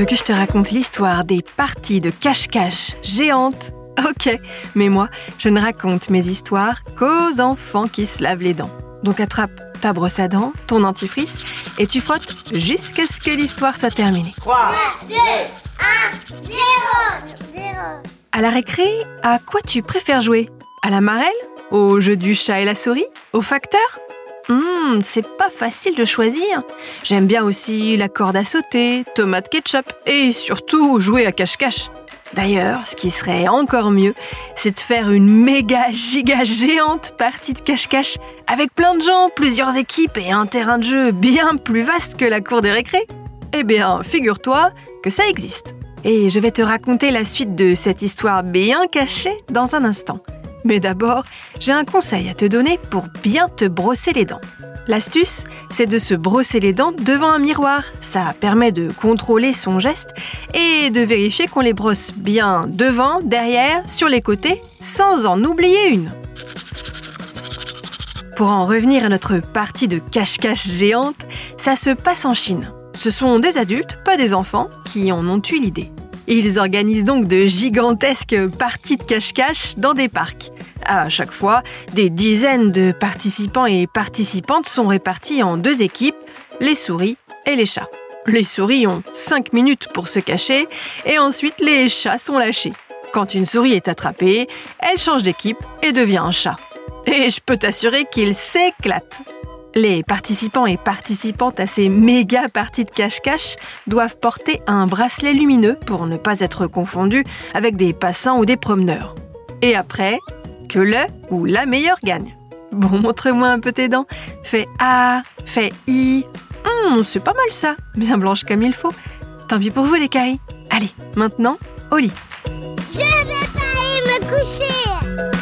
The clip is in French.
Veux que je te raconte l'histoire des parties de cache-cache géantes Ok, mais moi, je ne raconte mes histoires qu'aux enfants qui se lavent les dents. Donc attrape ta brosse à dents, ton dentifrice, et tu frottes jusqu'à ce que l'histoire soit terminée. 3, 2, 1, 0, 0. À la récré, à quoi tu préfères jouer? À la marelle? Au jeu du chat et la souris? Au facteur? Hum, c'est pas facile de choisir. J'aime bien aussi la corde à sauter, tomate ketchup et surtout jouer à cache-cache. D'ailleurs, ce qui serait encore mieux, c'est de faire une méga giga géante partie de cache-cache avec plein de gens, plusieurs équipes et un terrain de jeu bien plus vaste que la cour des récrés. Eh bien, figure-toi que ça existe. Et je vais te raconter la suite de cette histoire bien cachée dans un instant. Mais d'abord, j'ai un conseil à te donner pour bien te brosser les dents. L'astuce, c'est de se brosser les dents devant un miroir. Ça permet de contrôler son geste et de vérifier qu'on les brosse bien devant, derrière, sur les côtés, sans en oublier une. Pour en revenir à notre partie de cache-cache géante, ça se passe en Chine. Ce sont des adultes, pas des enfants, qui en ont eu l'idée. Ils organisent donc de gigantesques parties de cache-cache dans des parcs. À chaque fois, des dizaines de participants et participantes sont répartis en deux équipes, les souris et les chats. Les souris ont 5 minutes pour se cacher et ensuite les chats sont lâchés. Quand une souris est attrapée, elle change d'équipe et devient un chat. Et je peux t'assurer qu'il s'éclate. Les participants et participantes à ces méga parties de cache-cache doivent porter un bracelet lumineux pour ne pas être confondus avec des passants ou des promeneurs. Et après, que le ou la meilleure gagne. Bon, montre-moi un peu tes dents. Fais A, fais I. Hum, c'est pas mal ça, bien blanche comme il faut. Tant pis pour vous les caries. Allez, maintenant, au lit. Je vais pas aller me coucher.